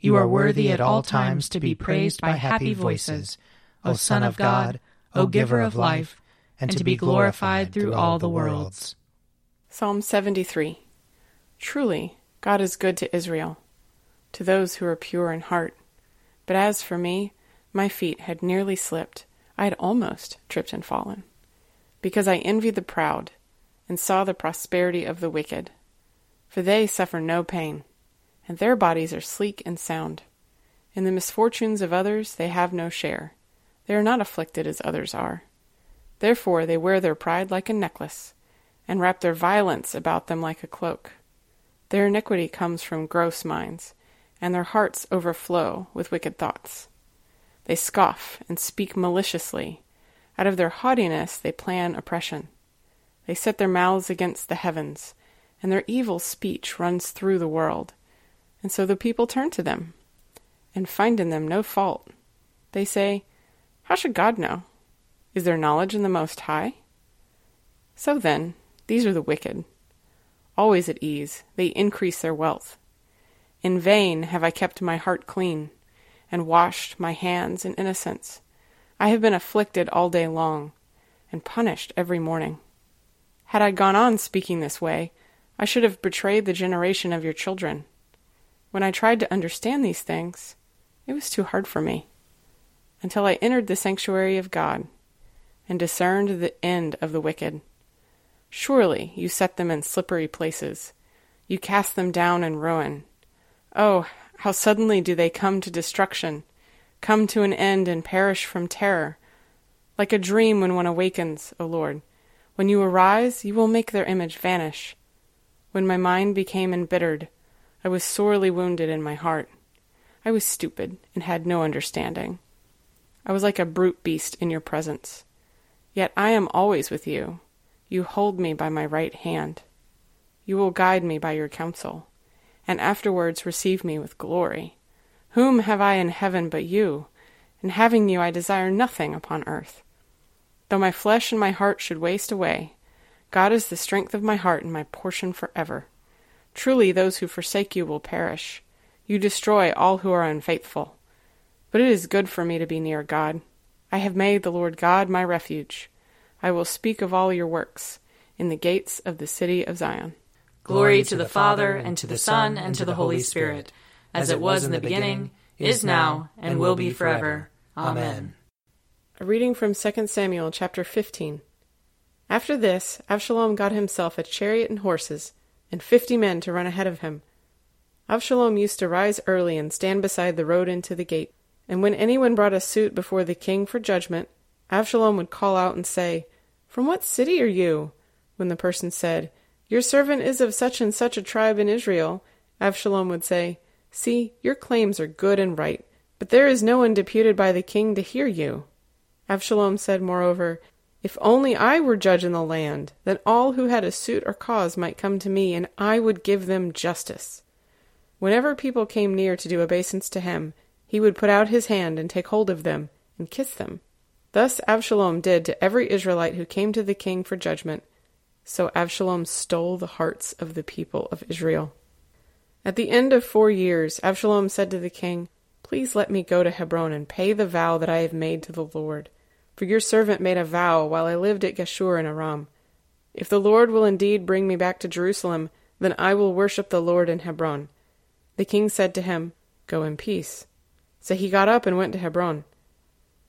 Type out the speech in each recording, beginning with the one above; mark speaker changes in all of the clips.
Speaker 1: You are worthy at all times to be praised by happy voices, O Son of God, O Giver of life, and to be glorified through all the worlds.
Speaker 2: Psalm 73 Truly, God is good to Israel, to those who are pure in heart. But as for me, my feet had nearly slipped. I had almost tripped and fallen, because I envied the proud and saw the prosperity of the wicked. For they suffer no pain and their bodies are sleek and sound. In the misfortunes of others they have no share. They are not afflicted as others are. Therefore they wear their pride like a necklace, and wrap their violence about them like a cloak. Their iniquity comes from gross minds, and their hearts overflow with wicked thoughts. They scoff and speak maliciously. Out of their haughtiness they plan oppression. They set their mouths against the heavens, and their evil speech runs through the world. And so the people turn to them and find in them no fault. They say, How should God know? Is there knowledge in the Most High? So then, these are the wicked. Always at ease, they increase their wealth. In vain have I kept my heart clean, and washed my hands in innocence. I have been afflicted all day long, and punished every morning. Had I gone on speaking this way, I should have betrayed the generation of your children. When I tried to understand these things, it was too hard for me, until I entered the sanctuary of God and discerned the end of the wicked. Surely you set them in slippery places. You cast them down in ruin. Oh, how suddenly do they come to destruction, come to an end and perish from terror. Like a dream when one awakens, O Lord. When you arise, you will make their image vanish. When my mind became embittered, I was sorely wounded in my heart. I was stupid and had no understanding. I was like a brute beast in your presence. Yet I am always with you. You hold me by my right hand. You will guide me by your counsel, and afterwards receive me with glory. Whom have I in heaven but you? And having you, I desire nothing upon earth. Though my flesh and my heart should waste away, God is the strength of my heart and my portion forever. Truly, those who forsake you will perish. You destroy all who are unfaithful. But it is good for me to be near God. I have made the Lord God my refuge. I will speak of all your works in the gates of the city of Zion.
Speaker 3: Glory to the Father, and to the Son, and to the Holy Spirit, as it was in the beginning, is now, and will be forever. Amen.
Speaker 2: A reading from 2 Samuel chapter 15. After this, Absalom got himself a chariot and horses and fifty men to run ahead of him. Avshalom used to rise early and stand beside the road into the gate, and when anyone brought a suit before the king for judgment, Avshalom would call out and say, From what city are you? When the person said, Your servant is of such and such a tribe in Israel, Avshalom would say, See, your claims are good and right, but there is no one deputed by the king to hear you. Avshalom said, moreover, if only I were judge in the land, then all who had a suit or cause might come to me, and I would give them justice. Whenever people came near to do obeisance to him, he would put out his hand and take hold of them and kiss them. Thus Absalom did to every Israelite who came to the king for judgment. So Absalom stole the hearts of the people of Israel. At the end of four years, Absalom said to the king, Please let me go to Hebron and pay the vow that I have made to the Lord. For your servant made a vow while I lived at Geshur in Aram. If the Lord will indeed bring me back to Jerusalem, then I will worship the Lord in Hebron. The king said to him, Go in peace. So he got up and went to Hebron.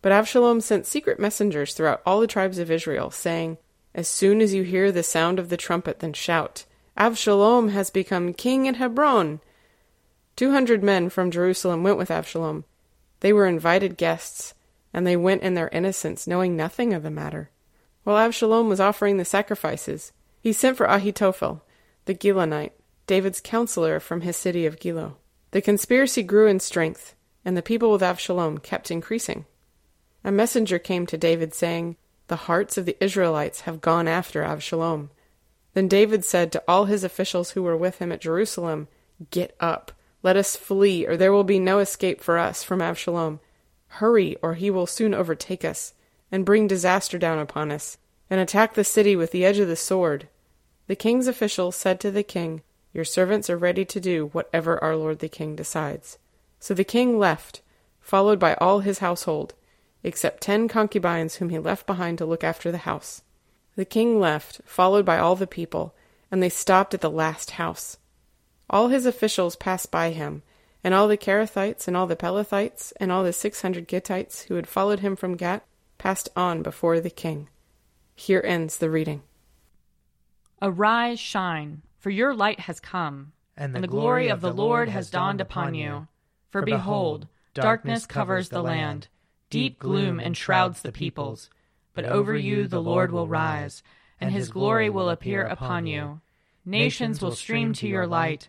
Speaker 2: But Absalom sent secret messengers throughout all the tribes of Israel, saying, As soon as you hear the sound of the trumpet, then shout, Absalom has become king in Hebron. Two hundred men from Jerusalem went with Absalom. They were invited guests, and they went in their innocence, knowing nothing of the matter. While Absalom was offering the sacrifices, he sent for Ahitophel, the Gilonite, David's counselor from his city of Gilo. The conspiracy grew in strength, and the people with Absalom kept increasing. A messenger came to David, saying, The hearts of the Israelites have gone after Absalom. Then David said to all his officials who were with him at Jerusalem, Get up, let us flee, or there will be no escape for us from Absalom. Hurry, or he will soon overtake us, and bring disaster down upon us, and attack the city with the edge of the sword. The king's officials said to the king, Your servants are ready to do whatever our lord the king decides. So the king left, followed by all his household, except ten concubines whom he left behind to look after the house. The king left, followed by all the people, and they stopped at the last house. All his officials passed by him, and all the Cherethites and all the Pelethites and all the six hundred Gittites who had followed him from Gath passed on before the king. Here ends the reading.
Speaker 3: Arise, shine, for your light has come, and the, and the glory, glory of the Lord has dawned upon you. For, for behold, darkness covers the land, deep gloom enshrouds the peoples. But over you the Lord will rise, and his glory will appear upon you. Nations will stream to your light,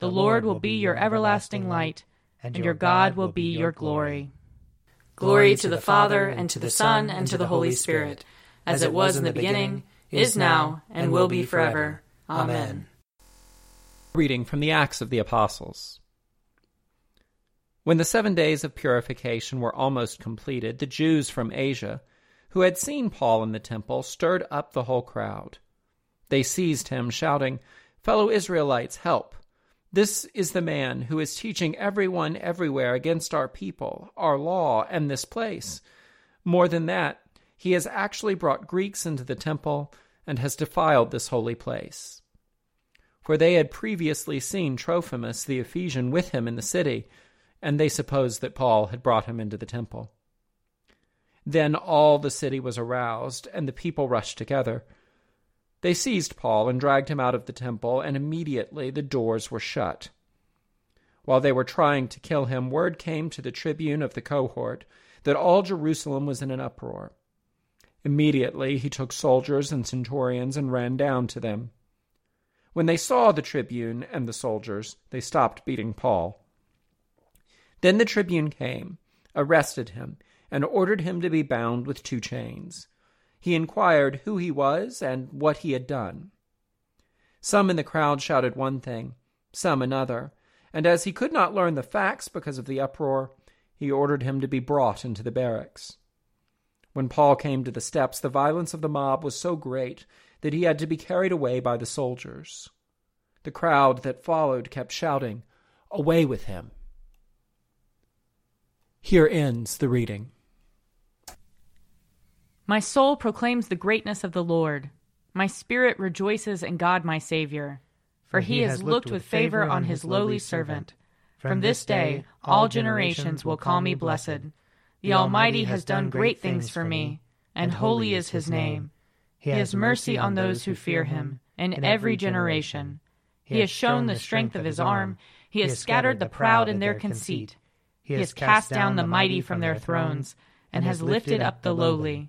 Speaker 3: The Lord will be your everlasting light, and your God will be your glory. Glory to the Father, and to the Son, and to the Holy Spirit, as it was in the beginning, is now, and will be forever. Amen.
Speaker 4: Reading from the Acts of the Apostles. When the seven days of purification were almost completed, the Jews from Asia, who had seen Paul in the temple, stirred up the whole crowd. They seized him, shouting, Fellow Israelites, help! This is the man who is teaching everyone everywhere against our people, our law, and this place. More than that, he has actually brought Greeks into the temple and has defiled this holy place. For they had previously seen Trophimus the Ephesian with him in the city, and they supposed that Paul had brought him into the temple. Then all the city was aroused, and the people rushed together. They seized Paul and dragged him out of the temple, and immediately the doors were shut. While they were trying to kill him, word came to the tribune of the cohort that all Jerusalem was in an uproar. Immediately he took soldiers and centurions and ran down to them. When they saw the tribune and the soldiers, they stopped beating Paul. Then the tribune came, arrested him, and ordered him to be bound with two chains. He inquired who he was and what he had done. Some in the crowd shouted one thing, some another, and as he could not learn the facts because of the uproar, he ordered him to be brought into the barracks. When Paul came to the steps, the violence of the mob was so great that he had to be carried away by the soldiers. The crowd that followed kept shouting, Away with him! Here ends the reading.
Speaker 3: My soul proclaims the greatness of the Lord. My spirit rejoices in God my Saviour. For he has looked with favor on his lowly servant. From this day all generations will call me blessed. The Almighty has done great things for me, and holy is his name. He has mercy on those who fear him, in every generation. He has shown the strength of his arm. He has scattered the proud in their conceit. He has cast down the mighty from their thrones and has lifted up the lowly.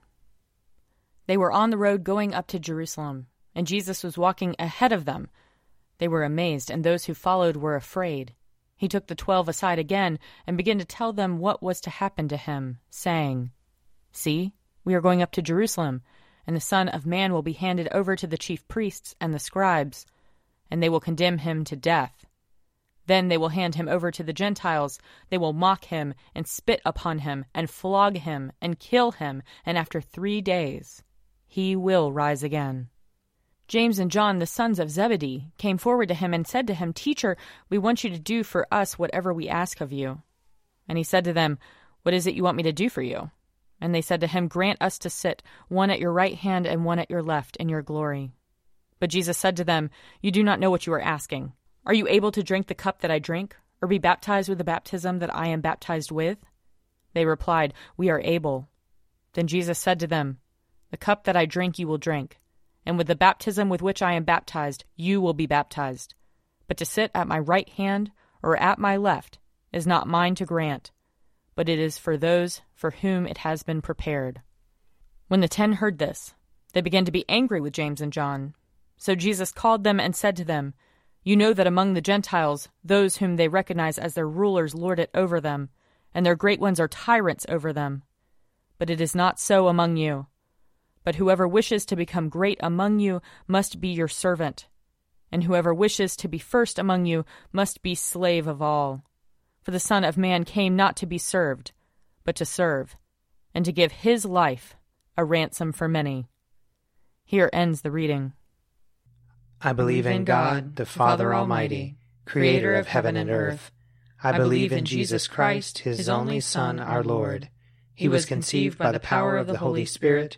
Speaker 3: They were on the road going up to Jerusalem, and Jesus was walking ahead of them. They were amazed, and those who followed were afraid. He took the twelve aside again and began to tell them what was to happen to him, saying, See, we are going up to Jerusalem, and the Son of Man will be handed over to the chief priests and the scribes, and they will condemn him to death. Then they will hand him over to the Gentiles. They will mock him, and spit upon him, and flog him, and kill him, and after three days he will rise again. James and John, the sons of Zebedee, came forward to him and said to him, Teacher, we want you to do for us whatever we ask of you. And he said to them, What is it you want me to do for you? And they said to him, Grant us to sit, one at your right hand and one at your left, in your glory. But Jesus said to them, You do not know what you are asking. Are you able to drink the cup that I drink, or be baptized with the baptism that I am baptized with? They replied, We are able. Then Jesus said to them, the cup that I drink you will drink, and with the baptism with which I am baptized you will be baptized. But to sit at my right hand or at my left is not mine to grant, but it is for those for whom it has been prepared. When the ten heard this, they began to be angry with James and John. So Jesus called them and said to them, You know that among the Gentiles, those whom they recognize as their rulers lord it over them, and their great ones are tyrants over them. But it is not so among you. But whoever wishes to become great among you must be your servant, and whoever wishes to be first among you must be slave of all. For the Son of Man came not to be served, but to serve, and to give his life a ransom for many. Here ends the reading.
Speaker 1: I believe in God, the Father Almighty, creator of heaven and earth. I believe in Jesus Christ, his only Son, our Lord. He was conceived by the power of the Holy Spirit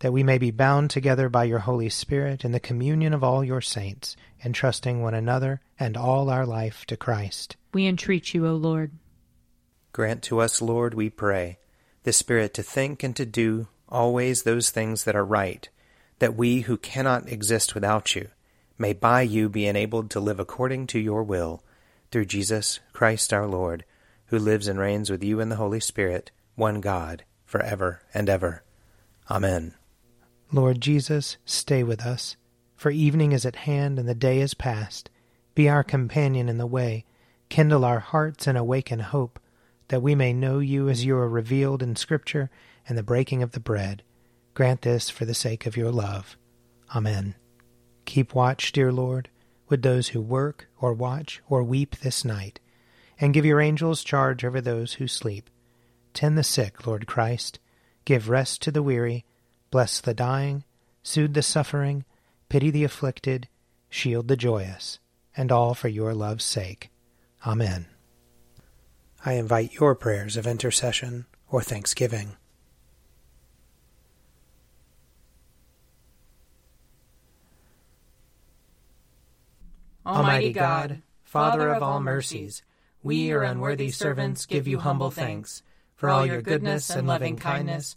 Speaker 1: that we may be bound together by your Holy Spirit in the communion of all your saints, entrusting one another and all our life to Christ.
Speaker 3: We entreat you, O Lord.
Speaker 1: Grant to us, Lord, we pray, the Spirit to think and to do always those things that are right, that we who cannot exist without you may by you be enabled to live according to your will, through Jesus Christ our Lord, who lives and reigns with you in the Holy Spirit, one God, for ever and ever. Amen. Lord Jesus, stay with us, for evening is at hand and the day is past. Be our companion in the way, kindle our hearts and awaken hope, that we may know you as you are revealed in Scripture and the breaking of the bread. Grant this for the sake of your love. Amen. Keep watch, dear Lord, with those who work or watch or weep this night, and give your angels charge over those who sleep. Tend the sick, Lord Christ. Give rest to the weary Bless the dying, soothe the suffering, pity the afflicted, shield the joyous, and all for your love's sake. Amen. I invite your prayers of intercession or thanksgiving.
Speaker 3: Almighty God, Father of all mercies, we, your unworthy servants, give you humble thanks for all your goodness and loving kindness